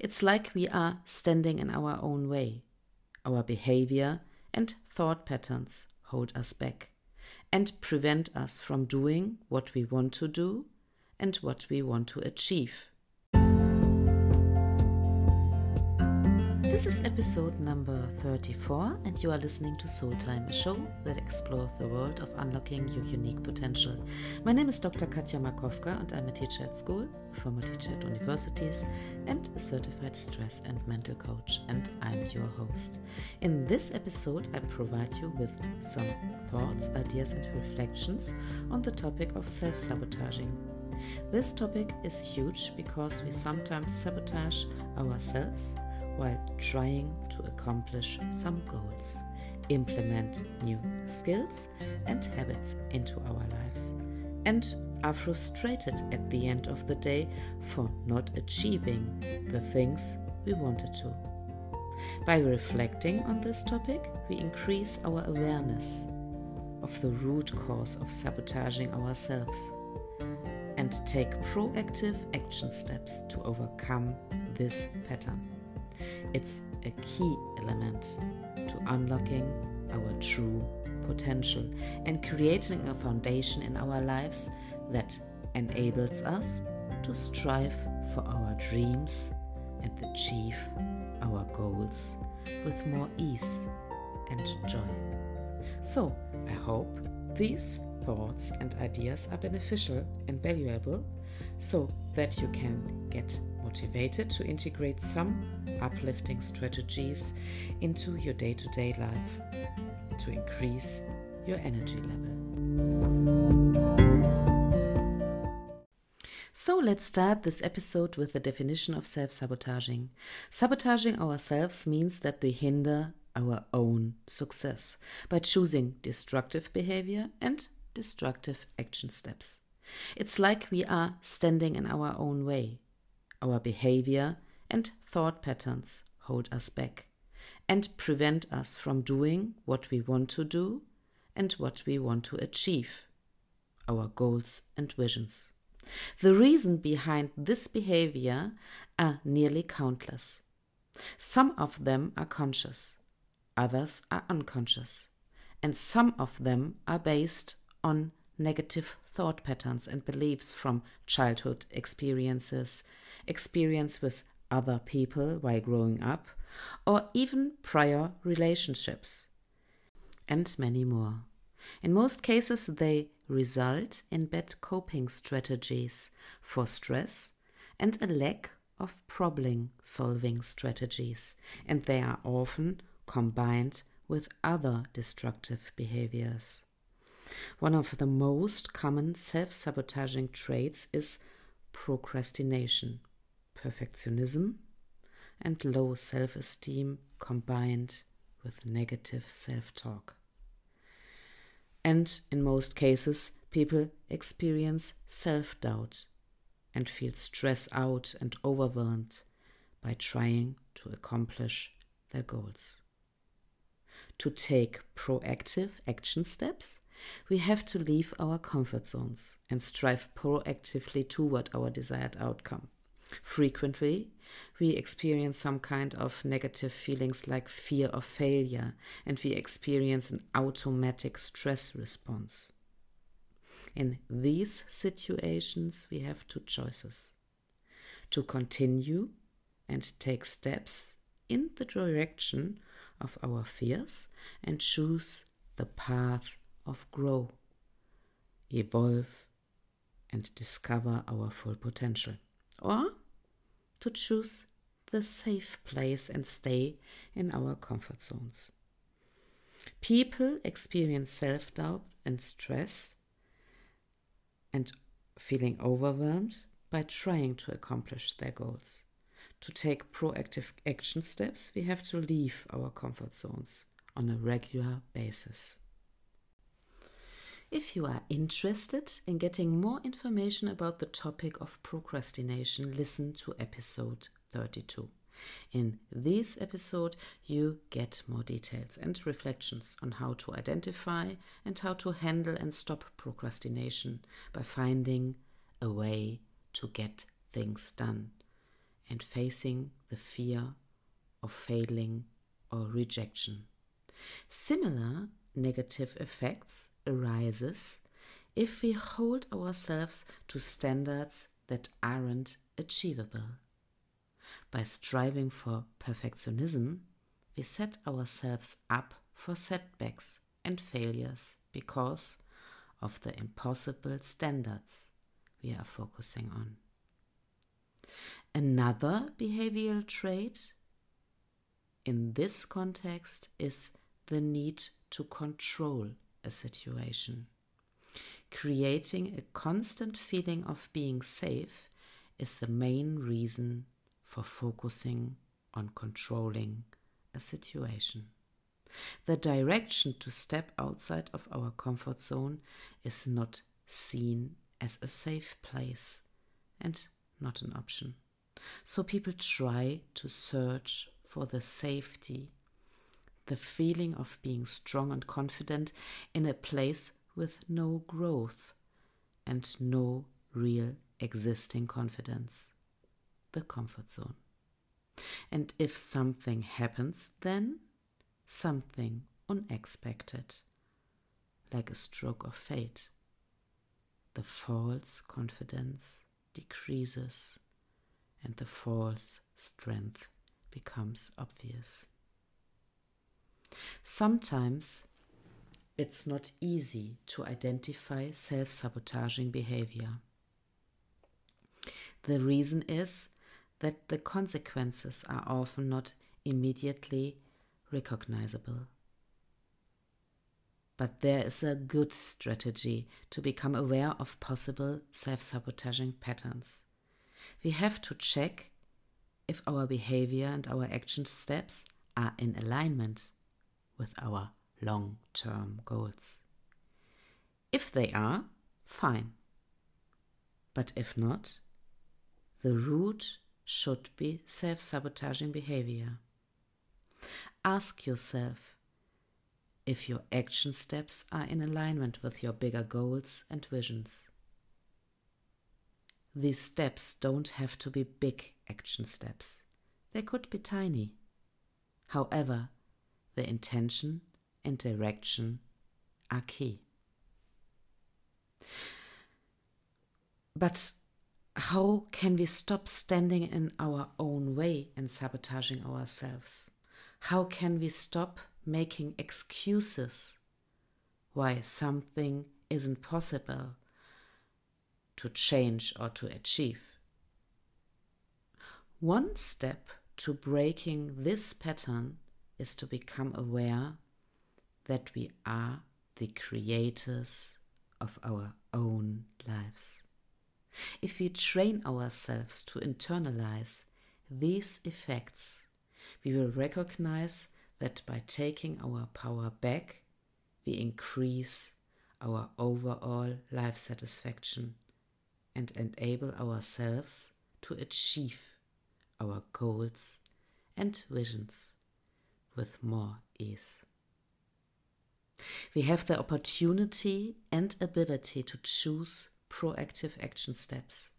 It's like we are standing in our own way. Our behavior and thought patterns hold us back and prevent us from doing what we want to do and what we want to achieve. This is episode number 34, and you are listening to Soul Time, a show that explores the world of unlocking your unique potential. My name is Dr. Katja Makowka, and I'm a teacher at school, a former teacher at universities, and a certified stress and mental coach, and I'm your host. In this episode, I provide you with some thoughts, ideas, and reflections on the topic of self sabotaging. This topic is huge because we sometimes sabotage ourselves while trying to accomplish some goals, implement new skills and habits into our lives, and are frustrated at the end of the day for not achieving the things we wanted to. By reflecting on this topic, we increase our awareness of the root cause of sabotaging ourselves and take proactive action steps to overcome this pattern. It's a key element to unlocking our true potential and creating a foundation in our lives that enables us to strive for our dreams and achieve our goals with more ease and joy. So, I hope these thoughts and ideas are beneficial and valuable so that you can get motivated to integrate some uplifting strategies into your day to day life to increase your energy level. So let's start this episode with the definition of self sabotaging. Sabotaging ourselves means that we hinder our own success by choosing destructive behavior and destructive action steps. It's like we are standing in our own way. Our behavior and thought patterns hold us back and prevent us from doing what we want to do and what we want to achieve, our goals and visions. The reason behind this behavior are nearly countless. Some of them are conscious, others are unconscious, and some of them are based on negative thought patterns and beliefs from childhood experiences, experience with other people while growing up, or even prior relationships, and many more. In most cases, they result in bad coping strategies for stress and a lack of problem solving strategies, and they are often combined with other destructive behaviors. One of the most common self sabotaging traits is procrastination, perfectionism, and low self esteem combined with negative self talk. And in most cases, people experience self doubt and feel stressed out and overwhelmed by trying to accomplish their goals. To take proactive action steps, we have to leave our comfort zones and strive proactively toward our desired outcome. Frequently, we experience some kind of negative feelings like fear of failure, and we experience an automatic stress response. In these situations, we have two choices to continue and take steps in the direction of our fears and choose the path of grow, evolve, and discover our full potential. Or to choose the safe place and stay in our comfort zones. People experience self doubt and stress and feeling overwhelmed by trying to accomplish their goals. To take proactive action steps, we have to leave our comfort zones on a regular basis. If you are interested in getting more information about the topic of procrastination, listen to episode 32. In this episode, you get more details and reflections on how to identify and how to handle and stop procrastination by finding a way to get things done and facing the fear of failing or rejection. Similar negative effects arises if we hold ourselves to standards that aren't achievable. By striving for perfectionism, we set ourselves up for setbacks and failures because of the impossible standards we are focusing on. Another behavioral trait in this context is the need to control a situation. Creating a constant feeling of being safe is the main reason for focusing on controlling a situation. The direction to step outside of our comfort zone is not seen as a safe place and not an option. So people try to search for the safety, the feeling of being strong and confident in a place with no growth and no real existing confidence, the comfort zone. And if something happens, then something unexpected, like a stroke of fate, the false confidence decreases and the false strength becomes obvious. Sometimes it's not easy to identify self sabotaging behavior. The reason is that the consequences are often not immediately recognizable. But there is a good strategy to become aware of possible self sabotaging patterns. We have to check if our behavior and our action steps are in alignment with our long term goals. If they are, fine. But if not, the root should be self sabotaging behavior. Ask yourself if your action steps are in alignment with your bigger goals and visions. These steps don't have to be big action steps, they could be tiny. However, the intention and direction are key. But how can we stop standing in our own way and sabotaging ourselves? How can we stop making excuses why something isn't possible to change or to achieve? One step to breaking this pattern is to become aware that we are the creators of our own lives. If we train ourselves to internalize these effects, we will recognize that by taking our power back, we increase our overall life satisfaction and enable ourselves to achieve our goals and visions with more ease. We have the opportunity and ability to choose proactive action steps,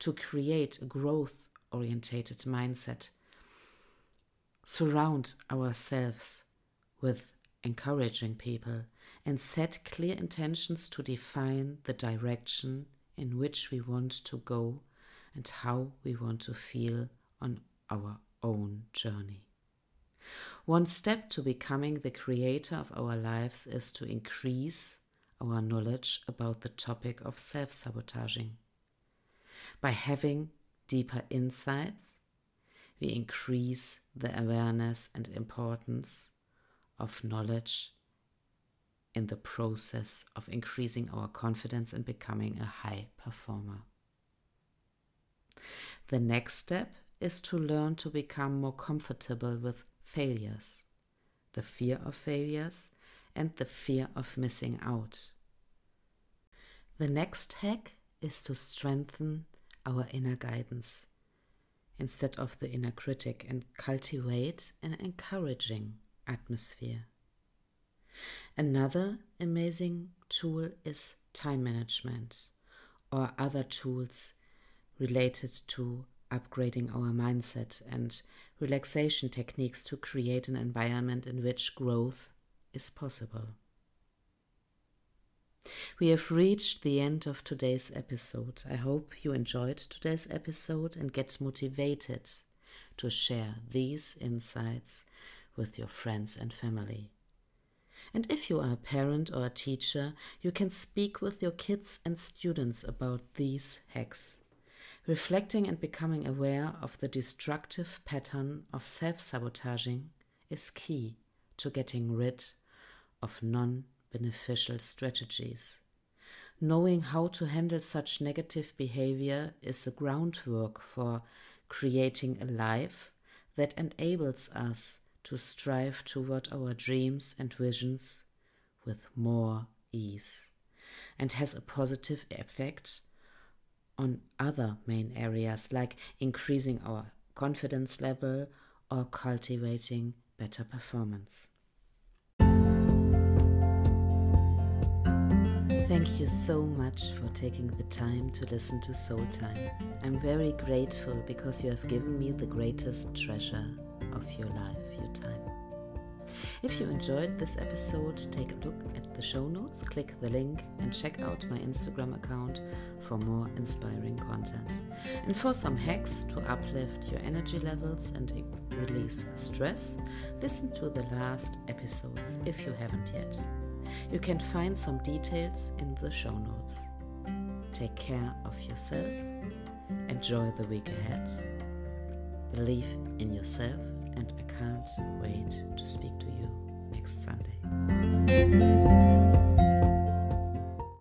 to create a growth orientated mindset, surround ourselves with encouraging people, and set clear intentions to define the direction in which we want to go and how we want to feel on our own journey. One step to becoming the creator of our lives is to increase our knowledge about the topic of self sabotaging. By having deeper insights, we increase the awareness and importance of knowledge in the process of increasing our confidence and becoming a high performer. The next step is to learn to become more comfortable with failures, the fear of failures, and the fear of missing out. The next hack is to strengthen our inner guidance instead of the inner critic and cultivate an encouraging atmosphere. Another amazing tool is time management or other tools related to upgrading our mindset and relaxation techniques to create an environment in which growth is possible. We have reached the end of today's episode. I hope you enjoyed today's episode and get motivated to share these insights with your friends and family. And if you are a parent or a teacher, you can speak with your kids and students about these hacks. Reflecting and becoming aware of the destructive pattern of self sabotaging is key to getting rid of non beneficial strategies. Knowing how to handle such negative behavior is the groundwork for creating a life that enables us to strive toward our dreams and visions with more ease and has a positive effect on other main areas like increasing our confidence level or cultivating better performance. Thank you so much for taking the time to listen to Soul Time. I'm very grateful because you have given me the greatest treasure of your life, your time. If you enjoyed this episode, take a look at the show notes, click the link, and check out my Instagram account for more inspiring content. And for some hacks to uplift your energy levels and release stress, listen to the last episodes if you haven't yet. You can find some details in the show notes. Take care of yourself, enjoy the week ahead, believe in yourself, and I can't wait to speak to you next Sunday.